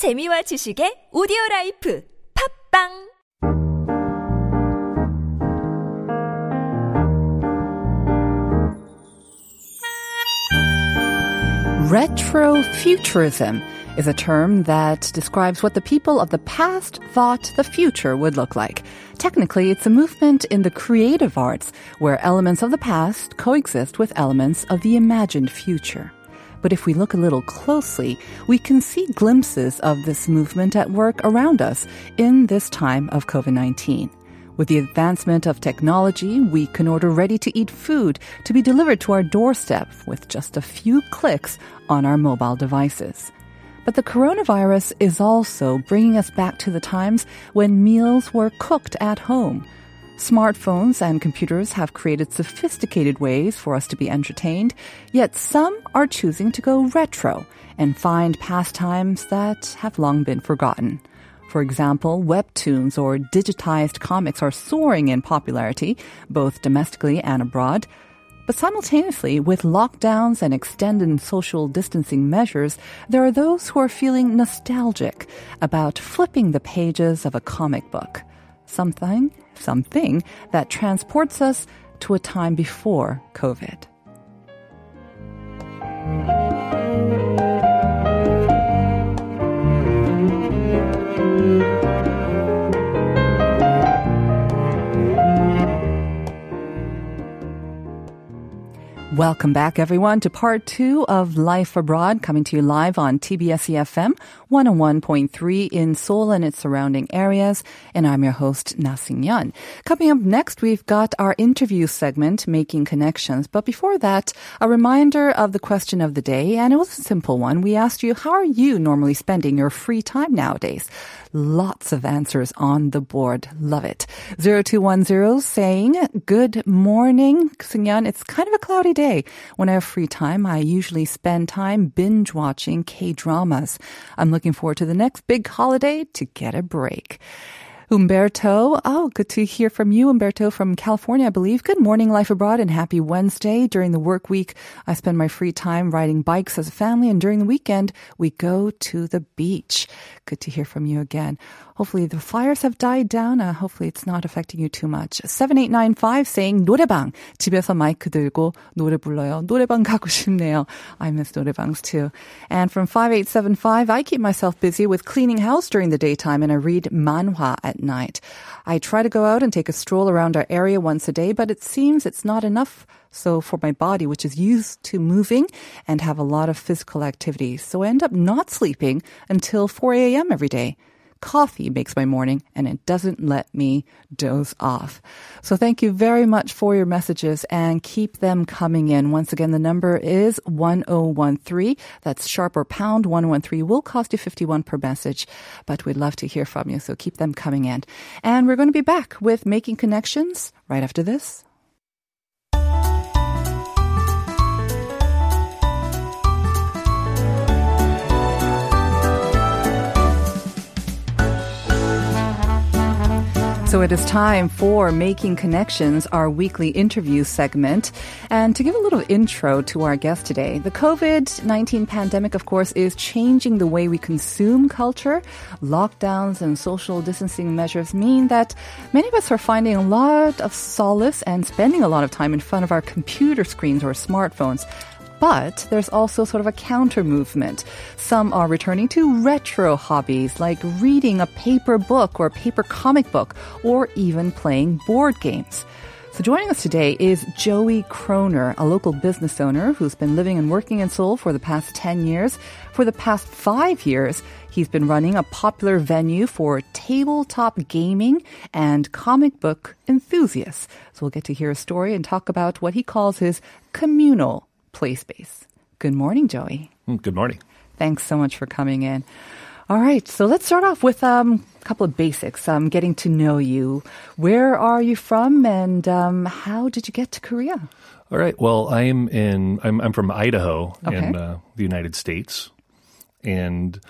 재미와 지식의 오디오 라이프 팝빵 Retrofuturism is a term that describes what the people of the past thought the future would look like. Technically, it's a movement in the creative arts where elements of the past coexist with elements of the imagined future. But if we look a little closely, we can see glimpses of this movement at work around us in this time of COVID 19. With the advancement of technology, we can order ready to eat food to be delivered to our doorstep with just a few clicks on our mobile devices. But the coronavirus is also bringing us back to the times when meals were cooked at home. Smartphones and computers have created sophisticated ways for us to be entertained, yet some are choosing to go retro and find pastimes that have long been forgotten. For example, webtoons or digitized comics are soaring in popularity, both domestically and abroad. But simultaneously, with lockdowns and extended social distancing measures, there are those who are feeling nostalgic about flipping the pages of a comic book. Something, something that transports us to a time before COVID. Welcome back, everyone, to part two of Life Abroad, coming to you live on TBS EFM 101.3 in Seoul and its surrounding areas. And I'm your host, Na Sung-yeon. Coming up next, we've got our interview segment, Making Connections. But before that, a reminder of the question of the day, and it was a simple one. We asked you, how are you normally spending your free time nowadays? Lots of answers on the board. Love it. 0210 saying, good morning, Sungyeon. It's kind of a cloudy day. When I have free time, I usually spend time binge watching K-dramas. I'm looking forward to the next big holiday to get a break. Umberto. Oh, good to hear from you, Umberto from California, I believe. Good morning, Life Abroad, and happy Wednesday. During the work week, I spend my free time riding bikes as a family, and during the weekend, we go to the beach. Good to hear from you again. Hopefully the fires have died down. Uh, hopefully it's not affecting you too much. 7895 saying 노래방. 집에서 마이크 들고 노래 불러요. 노래방 가고 싶네요. I miss 노래방s too. And from 5875, I keep myself busy with cleaning house during the daytime and I read manhwa at night. I try to go out and take a stroll around our area once a day, but it seems it's not enough so for my body, which is used to moving and have a lot of physical activity. So I end up not sleeping until 4 a.m. every day. Coffee makes my morning and it doesn't let me doze off. So thank you very much for your messages and keep them coming in. Once again, the number is 1013. That's sharp or pound 113 will cost you 51 per message, but we'd love to hear from you. So keep them coming in. And we're going to be back with making connections right after this. So it is time for Making Connections, our weekly interview segment. And to give a little intro to our guest today, the COVID 19 pandemic, of course, is changing the way we consume culture. Lockdowns and social distancing measures mean that many of us are finding a lot of solace and spending a lot of time in front of our computer screens or smartphones. But there's also sort of a counter movement. Some are returning to retro hobbies like reading a paper book or paper comic book or even playing board games. So joining us today is Joey Kroner, a local business owner who's been living and working in Seoul for the past 10 years. For the past five years, he's been running a popular venue for tabletop gaming and comic book enthusiasts. So we'll get to hear a story and talk about what he calls his communal play space. Good morning, Joey. Good morning. Thanks so much for coming in. All right, so let's start off with um, a couple of basics. Um, getting to know you. Where are you from, and um, how did you get to Korea? All right. Well, I'm in. I'm, I'm from Idaho Okay. in uh, the United States, and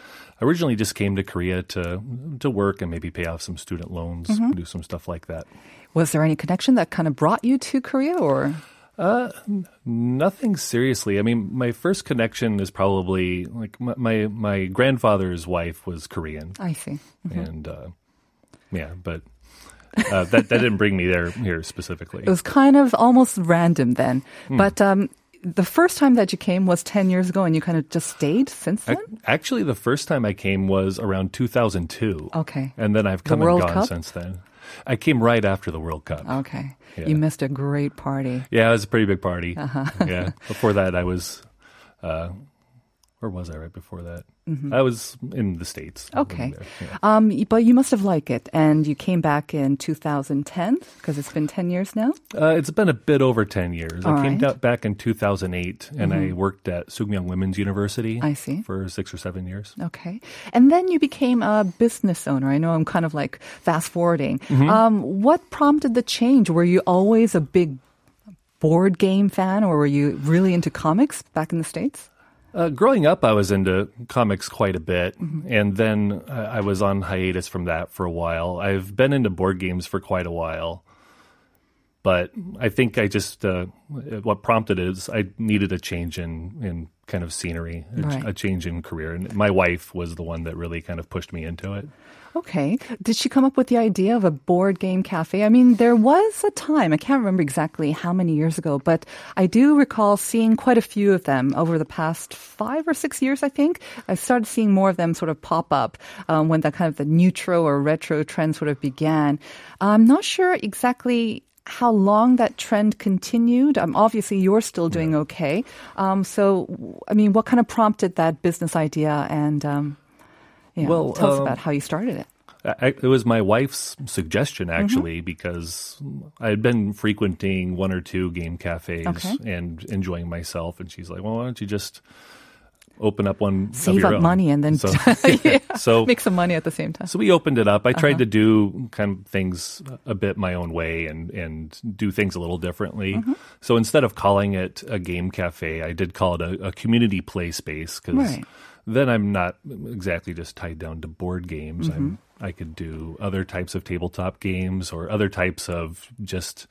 originally just came to Korea to to work and maybe pay off some student loans, Mm-hmm. do some stuff like that. Was there any connection that kind of brought you to Korea, or Nothing seriously. I mean, my first connection is probably like my my, my grandfather's wife was Korean, I see. and uh, yeah, but uh, that that didn't bring me there here specifically. It was kind of almost random then. Hmm. But um, the first time that you came was 10 years ago and you kind of just stayed since then? Ac- Actually, the first time I came was around 2002. Okay. And then I've come and World gone Cup? since then. I came right after the World Cup. Okay. Yeah. You missed a great party. Yeah, it was a pretty big party. Uh-huh. yeah. Before that, I was, uh, where was I right before that? I was in the States. Mm-hmm. Okay. Yeah. Um, but you must have liked it. And you came back in 2010 because it's been 10 years now. Uh, it's been a bit over 10 years. All I came right. back in 2008 and I worked at Sookmyung Women's University I see. for six or seven years. Okay. And then you became a business owner. I know I'm kind of like fast forwarding. Mm-hmm. Um, what prompted the change? Were you always a big board game fan or were you really into comics back in the States? Uh, growing up, I was into comics quite a bit, and then uh, I was on hiatus from that for a while. I've been into board games for quite a while, but I think I just uh, what prompted it is I needed a change in in kind of scenery, a, Right. a change in career, and my wife was the one that really kind of pushed me into it. Okay. Did she come up with the idea of a board game cafe? I mean, there was a time, I can't remember exactly how many years ago, but I do recall seeing quite a few of them over the past five or six years, I think. I started seeing more of them sort of pop up um, when the kind of the newtro or retro trend sort of began. I'm not sure exactly how long that trend continued. Um, obviously, you're still doing okay. Um, so, I mean, what kind of prompted that business idea? And um, yeah, Well, tell us um, about how you started it. I, it was my wife's suggestion Mm-hmm. actually because I had been frequenting one or two game cafes Okay. and enjoying myself, and she's like, "Well, why don't you just open up one, Save up own?" money and then so, yeah, so make some money at the same time. so we opened it up. I Uh-huh. tried to do kind of things a bit my own way and and do things a little differently. Mm-hmm. So instead of calling it a game cafe, I did call it a, a community play space because Right. then I'm not exactly just tied down to board games. I'm Mm-hmm. I could do other types of tabletop games or other types of just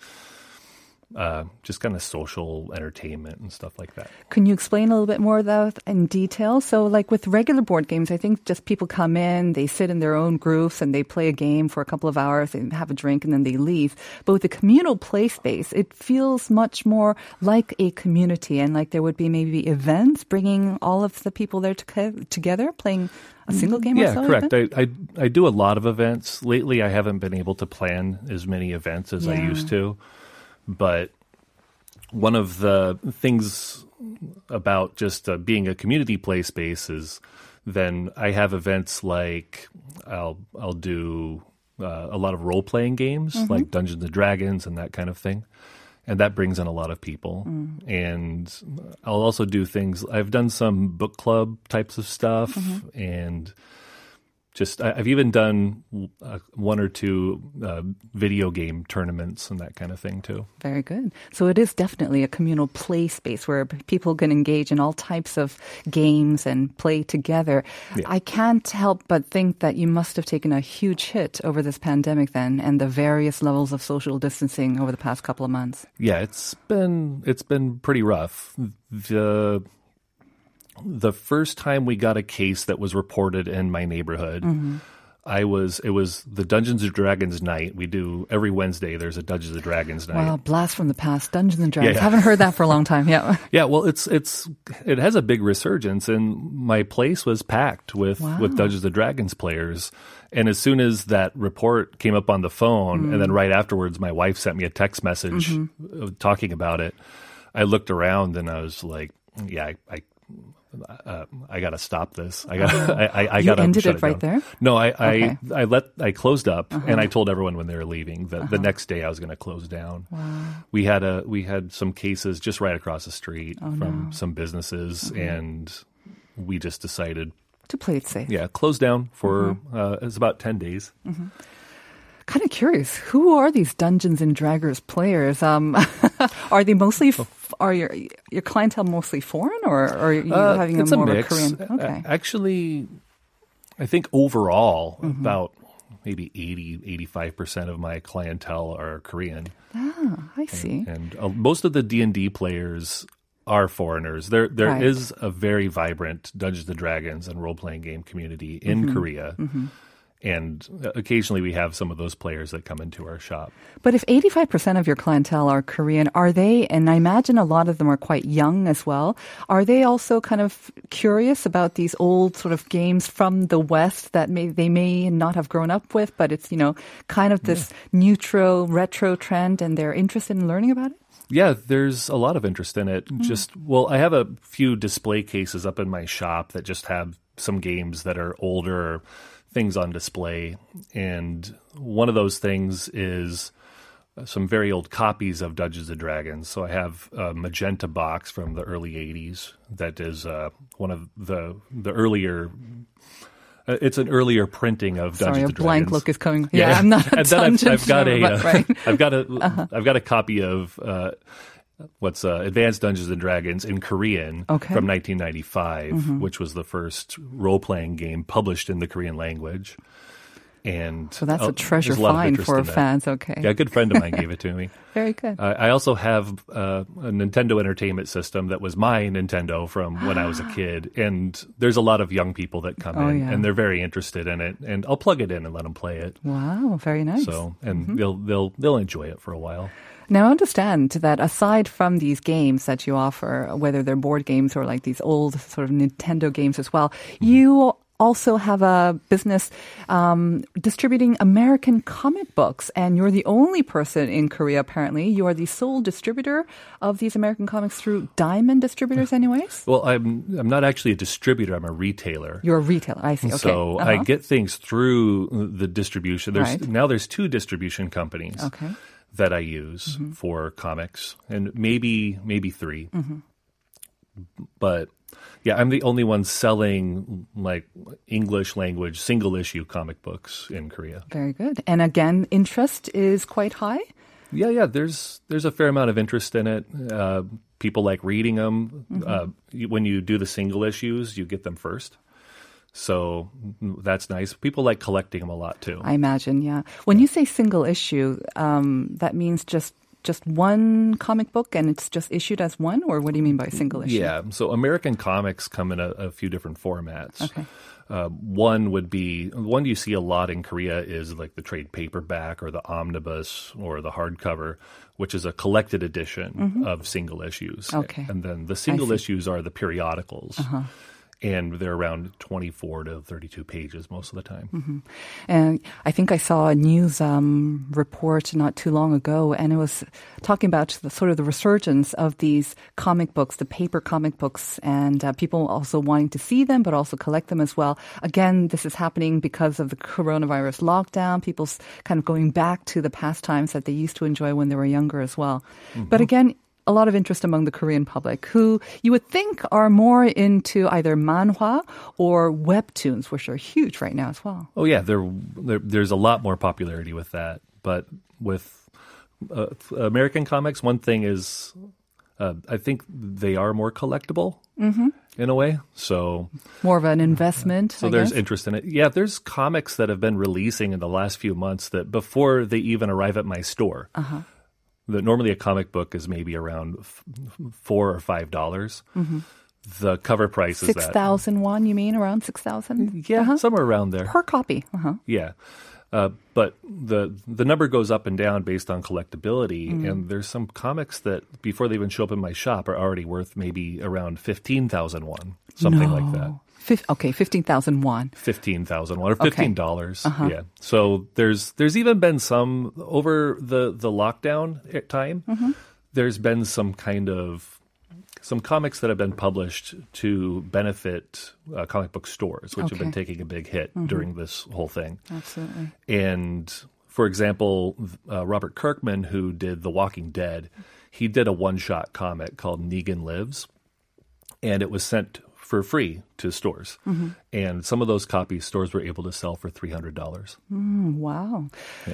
uh, just kind of social entertainment and stuff like that. Can you explain a little bit more of that in detail? So, like with regular board games, I think just people come in, they sit in their own groups, and they play a game for a couple of hours, they have a drink, and then they leave. But with the communal play space, it feels much more like a community, and like there would be maybe events bringing all of the people there to, together, playing a single game. Yeah, or so correct. I, I I do a lot of events. Lately, I haven't been able to plan as many events as I used to. But one of the things about just uh, being a community play space is then I have events like I'll I'll do uh, a lot of role playing games Mm-hmm. like Dungeons and Dragons and that kind of thing. And that brings in a lot of people. Mm. And I'll also do things. I've done some book club types of stuff, Mm-hmm. and just I've even done uh, one or two uh, video game tournaments and that kind of thing too. Very good. So it is definitely a communal play space where people can engage in all types of games and play together. I can't help but think that you must have taken a huge hit over this pandemic then and the various levels of social distancing over the past couple of months. Yeah, it's been it's been pretty rough. The the first time we got a case that was reported in my neighborhood, I was it was the Dungeons and Dragons night. We do every Wednesday. There's a Dungeons and Dragons night. Wow, blast from the past, Dungeons and Dragons. yeah. Haven't heard that for a long time. Yeah. Yeah, well, it's it's it has a big resurgence, and my place was packed with with Dungeons and Dragons players. And as soon as that report came up on the phone, and then right afterwards, my wife sent me a text message uh, talking about it. I looked around and I was like, "Yeah, I." I uh, I gotta stop this. I got. I, I, I You gotta ended shut it right down. there? No, I, I, Okay. Uh-huh. I let, I closed up, and I told everyone when they were leaving that the next day I was going to close down. Wow. We had a, we had some cases just right across the street Oh, from some businesses, Mm-hmm. and we just decided, To play it safe. yeah, close down for Mm-hmm. uh, it's about ten days. Kind of curious. Who are these Dungeons and Dragons players? Um, are they mostly, f- are your your clientele mostly foreign, or, or are you Uh, having a more a of a. Korean? Okay. Actually, I think overall Mm-hmm. about maybe 80, 85% of my clientele are Korean. Ah, I see. And, and uh, most of the D&D players are foreigners. There there Right. is a very vibrant Dungeons and Dragons and role-playing game community in Mm-hmm. Korea. And occasionally we have some of those players that come into our shop. But if 85% of your clientele are Korean, are they, and I imagine a lot of them are quite young as well, are they also kind of curious about these old sort of games from the West that may, they may not have grown up with, but it's, you know, kind of this newtro, retro trend and they're interested in learning about it? Yeah, there's a lot of interest in it. Hmm. Just well, I have a few display cases up in my shop that just have some games that are older things on display, and one of those things is some very old copies of Dungeons and Dragons. So I have a magenta box from the early '80s that is uh, one of the the earlier. Uh, it's an earlier printing of Dungeons Sorry, a blank look is coming. Yeah, I'm not and then I've, I've got a, uh, right. Uh-huh. I've got a, have got a copy of uh, what's uh, Advanced Dungeons and Dragons in Korean Okay. Mm-hmm. from 1995, which was the first role playing game published in the Korean language. And So that's a treasure a find for fans. Okay. Yeah, a good friend of mine gave it to me. Very good. Uh, I also have uh, a Nintendo Entertainment System that was my Nintendo from when I was a kid, and there's a lot of young people that come Oh, in, yeah. and they're very interested in it, and I'll plug it in and let them play it. Wow, very nice. So, and Mm-hmm. they'll they'll they'll enjoy it for a while. Now, I understand that aside from these games that you offer, whether they're board games or like these old sort of Nintendo games as well, you also have a business um, distributing American comic books, and you're the only person in Korea. Apparently, you are the sole distributor of these American comics through Diamond Distributors. Anyways, Well, I'm I'm not actually a distributor. I'm a retailer. you're a retailer. I see. Okay. So I Uh-huh. get things through the distribution. There's Right. now there's two distribution companies Okay. That I use for comics, and maybe maybe 3 But yeah, I'm the only one selling like English language single issue comic books in Korea. Very good. And again, interest is quite high. Yeah, yeah. There's there's a fair amount of interest in it. Uh, people like reading them. Uh, when you do the single issues, you get them first. So that's nice. People like collecting them a lot too. I imagine, yeah. When you say single issue, um, that means just just one comic book and it's just issued as one, or what do you mean by single issue? yeah. So American comics come in a, a few different formats. Okay. Uh, one would be one you see a lot in Korea is like the trade paperback or the omnibus or the hardcover, which is a collected edition of single issues. Mm-hmm. Okay. And then the single. Uh-huh. issues are the periodicals. And they're around 24 to 32 pages most of the time. Mm-hmm. And I think I saw a news um, report not too long ago, and it was talking about the sort of the resurgence of these comic books, the paper comic books, and uh, people also wanting to see them, but also collect them as well. Again, this is happening because of the coronavirus lockdown. People's kind of going back to the pastimes that they used to enjoy when they were younger as well. But again. A lot of interest among the Korean public, who you would think are more into either manhwa or webtoons, which are huge right now as well. Oh yeah, there, there there's a lot more popularity with that, but with uh, American comics, one thing is, uh, I think they are more collectible in a way. So, more of an investment. so I there's guess. interest in it. Yeah, there's comics that have been releasing in the last few months that before they even arrive at my store. Uh-huh. That normally a comic book is maybe around f- four or five dollars. The cover price is six thousand won. You mean around six thousand? yeah, somewhere around there. per copy. Uh-huh. Yeah. Uh, but the the number goes up and down based on collectability, Mm. and there's some comics that before they even show up in my shop are already worth maybe around fifteen thousand one, something like that. Fif- okay, fifteen thousand won. Fifteen thousand one or Okay. Uh-huh. fifteen dollars. Yeah. So there's there's even been some over the the lockdown time. Mm-hmm. There's been some kind of some comics that have been published to benefit uh, comic book stores, which have been Mm-hmm. taking a big hit during this whole thing. Absolutely. And for example, uh, Robert Kirkman, who did The Walking Dead, he did a one shot comic called Negan Lives, and it was sent for free to stores. And some of those copies stores were able to sell for $300. Wow.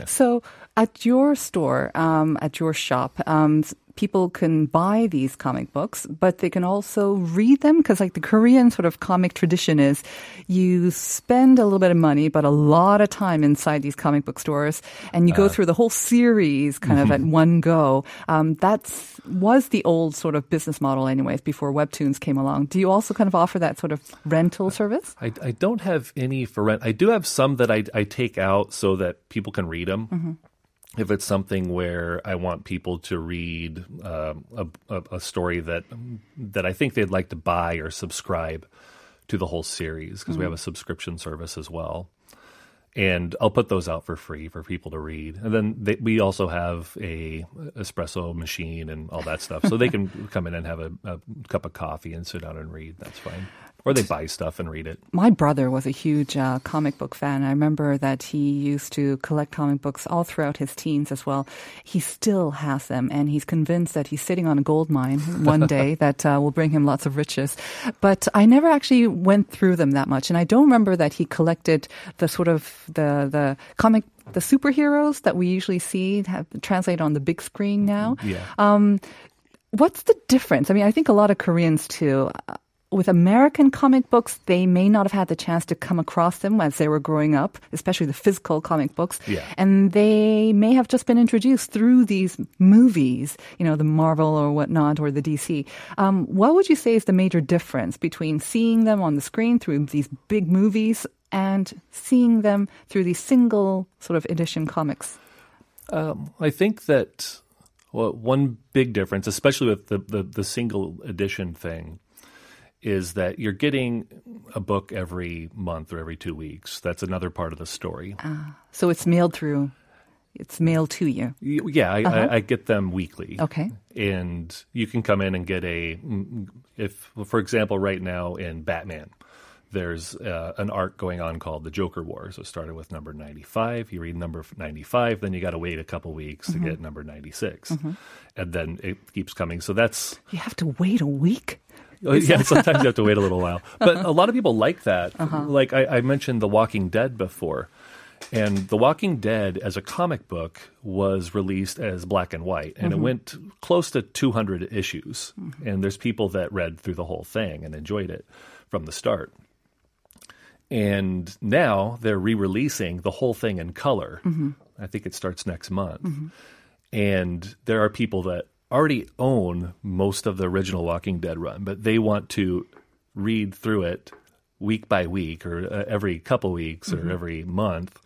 So at your store, um, at your shop, um, people can buy these comic books, but they can also read them because like the Korean sort of comic tradition is you spend a little bit of money, but a lot of time inside these comic book stores and you go uh, through the whole series kind of at mm-hmm. one go. Um, that's was the old sort of business model anyways before webtoons came along. Do you also kind of offer that sort of rental service? I, I don't have any for rent. I do have some that I, I take out so that people can read them. Mm-hmm if it's something where I want people to read uh, a, a, story that that I think they'd like to buy or subscribe to the whole series because mm. we have a subscription service as well. And I'll put those out for free for people to read. And then they, we also have a espresso machine and all that stuff, so they can come in and have a, a cup of coffee and sit down and read. That's fine or they buy stuff and read it. My brother was a huge uh, comic book fan. I remember that he used to collect comic books all throughout his teens as well. He still has them, and he's convinced that he's sitting on a gold mine one day that uh, will bring him lots of riches. But I never actually went through them that much, and I don't remember that he collected the sort of the the comic the superheroes that we usually see have translated on the big screen now. Yeah. Um, what's the difference? I mean, I think a lot of Koreans too with American comic books, they may not have had the chance to come across them as they were growing up, especially the physical comic books. Yeah. And they may have just been introduced through these movies, you know, the Marvel or whatnot, or the DC. Um, what would you say is the major difference between seeing them on the screen through these big movies and seeing them through these single sort of edition comics? Um, I think that well, one big difference, especially with the, the, the single edition thing, is that you're getting a book every month or every two weeks. That's another part of the story. Uh, so it's mailed through. It's mailed to you. Yeah, I, uh-huh. I, I, get them weekly. Okay. And you can come in and get a, if for example, right now in Batman, there's uh, an arc going on called the Joker War. So it started with number 95. You read number 95, then you got to wait a couple weeks mm-hmm. to get number 96. Mm-hmm. And then it keeps coming. So that's. You have to wait a week? Oh, yeah, sometimes you have to wait a little while. But a lot of people like that. Uh-huh. Like I, I mentioned The Walking Dead before. And The Walking Dead as a comic book was released as black and white, and mm-hmm. it went close to 200 issues. Mm-hmm. And there's people that read through the whole thing and enjoyed it from the start. And now they're re releasing the whole thing in color. Mm-hmm. I think it starts next month. Mm-hmm. And there are people that already own most of the original Walking Dead run, but they want to read through it week by week or uh, every couple weeks mm-hmm. or every month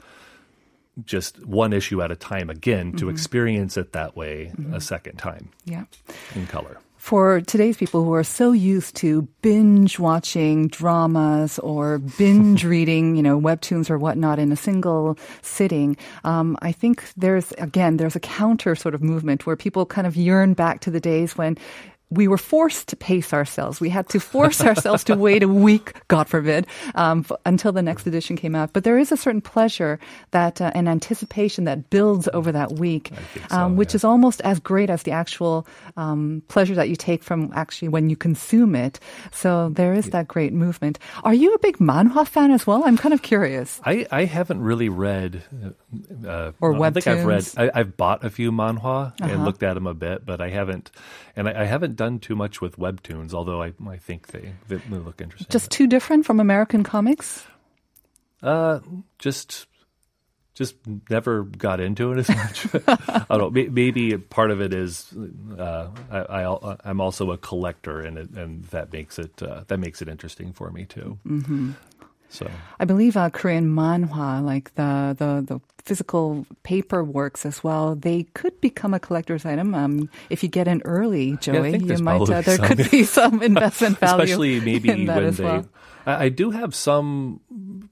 just one issue at a time again to mm-hmm. experience it that way mm-hmm. a second time yeah in color for today's people who are so used to binge watching dramas or binge reading, you know, webtoons or whatnot in a single sitting, um, I think there's, again, there's a counter sort of movement where people kind of yearn back to the days when we were forced to pace ourselves. We had to force ourselves to wait a week, God forbid, um, f- until the next edition came out. But there is a certain pleasure that uh, an anticipation that builds over that week, so, um, which yeah. is almost as great as the actual um, pleasure that you take from actually when you consume it. So there is yeah. that great movement. Are you a big manhwa fan as well? I'm kind of curious. I, I haven't really read uh, or webtoons. I think I've read. I, have bought a few manhwa uh-huh. and looked at them a bit, but I haven't, and I, I haven't done too much with webtoons, although I, I think they, they look interesting. Just too different from American comics? Uh, just just never got into it as much. I don't know. Maybe part of it is uh, I, I, am also a collector, and it, and that makes it uh, that makes it interesting for me too. Mm-hmm. So I believe uh, Korean manhwa, like the, the, the physical paper works as well, they could become a collector's item. Um, if you get in early, Joey, yeah, you might uh, there some. could be some investment value, especially maybe when they. Well. I, do have some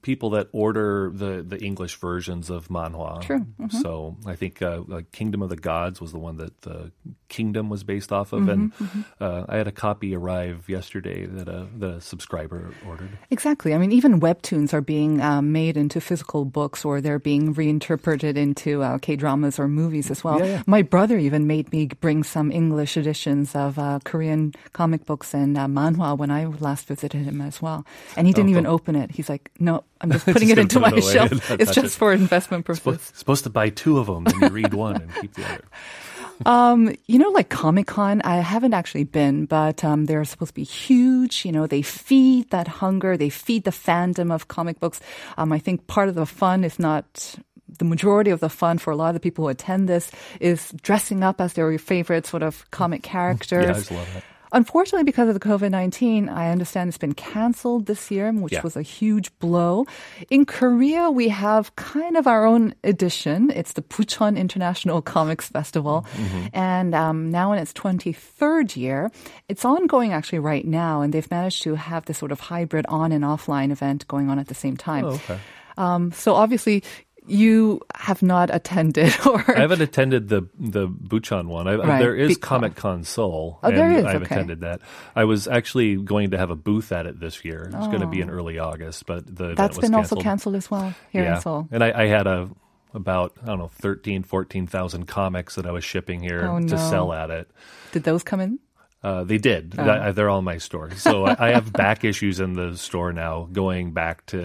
people that order the, the English versions of manhwa. True. Mm-hmm. So I think uh, like Kingdom of the Gods was the one that the Kingdom was based off of, mm-hmm, and mm-hmm. Uh, I had a copy arrive yesterday that a the subscriber ordered. Exactly. I mean, even webtoons are being um, made into physical books, or they're being reinterpreted into uh, K dramas or movies as well. Yeah, yeah. My brother even made me bring some English editions of uh, Korean comic books and uh, manhwa when I last visited him as well, and he didn't oh, even cool. open it. He's like, "No, I'm just putting just it into my it shelf. It's just it. for investment purposes. Supposed, supposed to buy two of them and you read one and keep the other. um, you know, like Comic Con, I haven't actually been, but um, they're supposed to be huge. You know, they feed that hunger, they feed the fandom of comic books. Um, I think part of the fun, if not the majority of the fun for a lot of the people who attend this, is dressing up as their favorite sort of comic characters. Yeah, I just love that. Unfortunately, because of the COVID 19, I understand it's been canceled this year, which Yeah. was a huge blow. In Korea, we have kind of our own edition. It's the Bucheon International Comics Festival. And um, now in its 23rd year, it's ongoing actually right now. And they've managed to have this sort of hybrid on and offline event going on at the same time. Oh, okay. Um, so obviously, you have not attended or. I haven't attended the the Bucheon one. I, Right, There is Comic Con Seoul, Oh, there is, I've okay. attended that. I was actually going to have a booth at it this year. It's going to be in oh. early August, but the Oh. That's was been also canceled. canceled as well here yeah, in Seoul. and I, I had a about I don't know 13, 14,000 comics that I was shipping here Oh, to no. sell at it. Did those come in? Uh, they did. Oh. That- they're all in my store. So I, I have back issues in the store now, going back to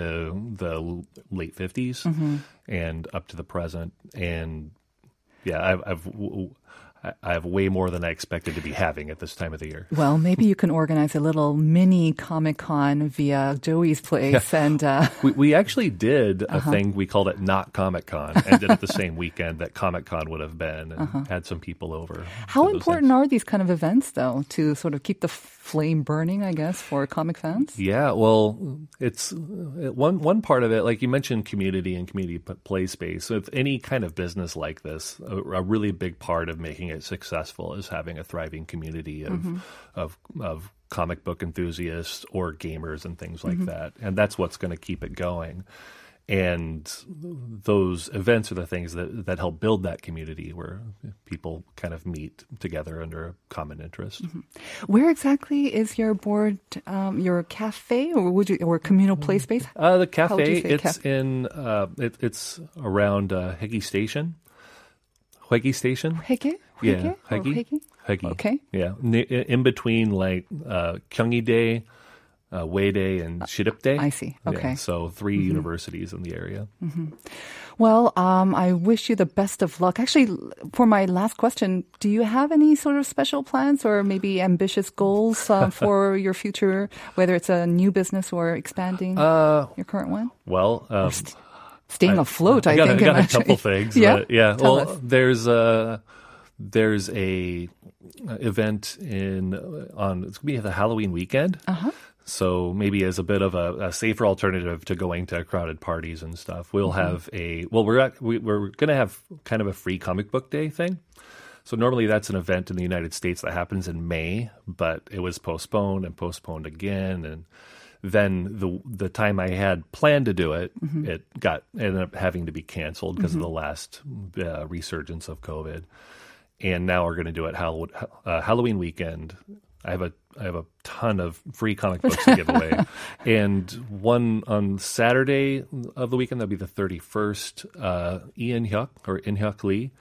the late 50s Mm-hmm. and up to the present. And yeah, I've, I've I- have way more than I expected to be having at this time of the year. Well, maybe you can organize a little mini Comic Con via Joey's place, and uh, We, we actually did Uh-huh. a thing we called it not Comic Con, and did it the same weekend that Comic Con would have been, and had some people over. Uh-huh. how important things. are these kind of events, though, to sort of keep the flame burning? I guess for comic fans. Yeah, well, it's uh, one one part of it. Like you mentioned, community and community play space. So if any kind of business like this, a, a really big part of making it successful is having a thriving community of of of comic book enthusiasts or gamers and things like that. And that's what's going to keep it going. And those events are the things that, that help build that community where people kind of meet together under a common interest. Where exactly is your board, um, your cafe, or would you, or communal play space? Uh, the How would you cafe, it's cafe? in, uh, it, it's around uh, Hegi Station. Hegi Station? Hege? Yeah, Hege? Or Hegi. Hegi. Okay. Yeah, in between like uh, Kyunghee-dae, uh, Waydae, and Shiripdae. I see. Yeah, Okay. Mm-hmm. so 3 universities in the area. Well, um, I wish you the best of luck. Actually, for my last question, do you have any sort of special plans or maybe ambitious goals uh, for your future, whether it's a new business or expanding Uh, your current one? well, um, Staying afloat, I, I got, think. I got a actually. couple things. Yeah, yeah. Tell well, us. there's a there's a uh, event in uh, on it's gonna be the Halloween weekend. Uh-huh. So maybe as a bit of a, a safer alternative to going to crowded parties and stuff, we'll Mm-hmm. have a well, we're at, we, we're gonna have kind of a free comic book day thing. So normally that's an event in the United States that happens in May, but it was postponed and postponed again, and then the the time I had planned to do it, it got ended up having to be canceled because of the last uh, resurgence of COVID, and now we're going to do it Hall- uh, Halloween weekend. I have a I have a ton of free comic books to give away, and one on Saturday of the weekend that'll be the thirty first. Uh, Ian Hyuk or In Hyuk Lee,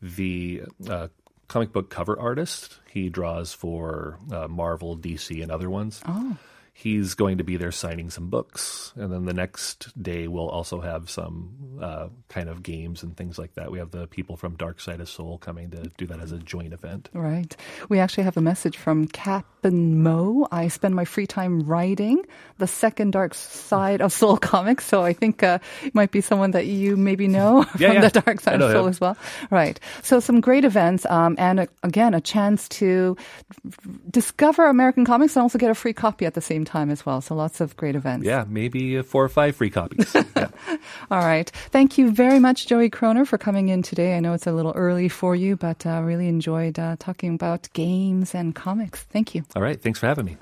the uh, comic book cover artist, he draws for uh, Marvel, DC, and other ones. Oh. He's going to be there signing some books, and then the next day we'll also have some uh, kind of games and things like that. We have the people from Dark Side of Seoul coming to do that as a joint event. Right. We actually have a message from Captain Mo. I spend my free time writing the second dark side of Seoul comics. So I think uh, it might be someone that you maybe know Yeah, from yeah. the dark side of Seoul him. as well. Right. So some great events, um, and uh, again, a chance to discover American comics and also get a free copy at the same time as well. So lots of great events. Yeah, maybe uh, four or five free copies. Yeah. All right. Thank you very much, Joey Kroner, for coming in today. I know it's a little early for you, but uh, really enjoyed uh, talking about games and comics. Thank you. All right, thanks for having me.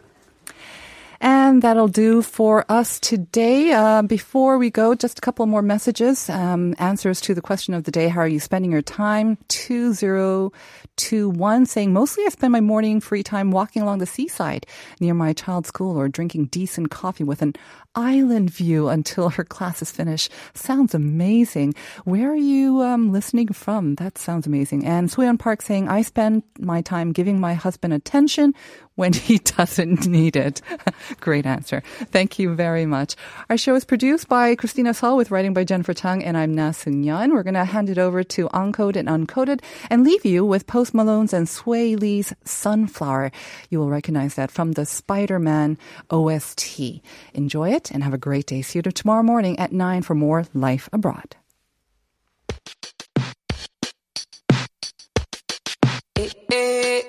And that'll do for us today. Uh, before we go, just a couple more messages. Um, answers to the question of the day. How are you spending your time? 2021 saying, mostly I spend my morning free time walking along the seaside near my child's school or drinking decent coffee with an island view until her classes finish. Sounds amazing. Where are you um, listening from? That sounds amazing. And Soyeon Park saying, I spend my time giving my husband attention when he doesn't need it. Great answer. Thank you very much. Our show is produced by Christina Saul with writing by Jennifer Chung, and I'm Na Yeon. We're going to hand it over to Uncode and Uncoded and leave you with Post Malone's and Swae Lee's Sunflower. You will recognize that from the Spider-Man OST. Enjoy it and have a great day. See you tomorrow morning at 9 for more Life Abroad. Eh, eh,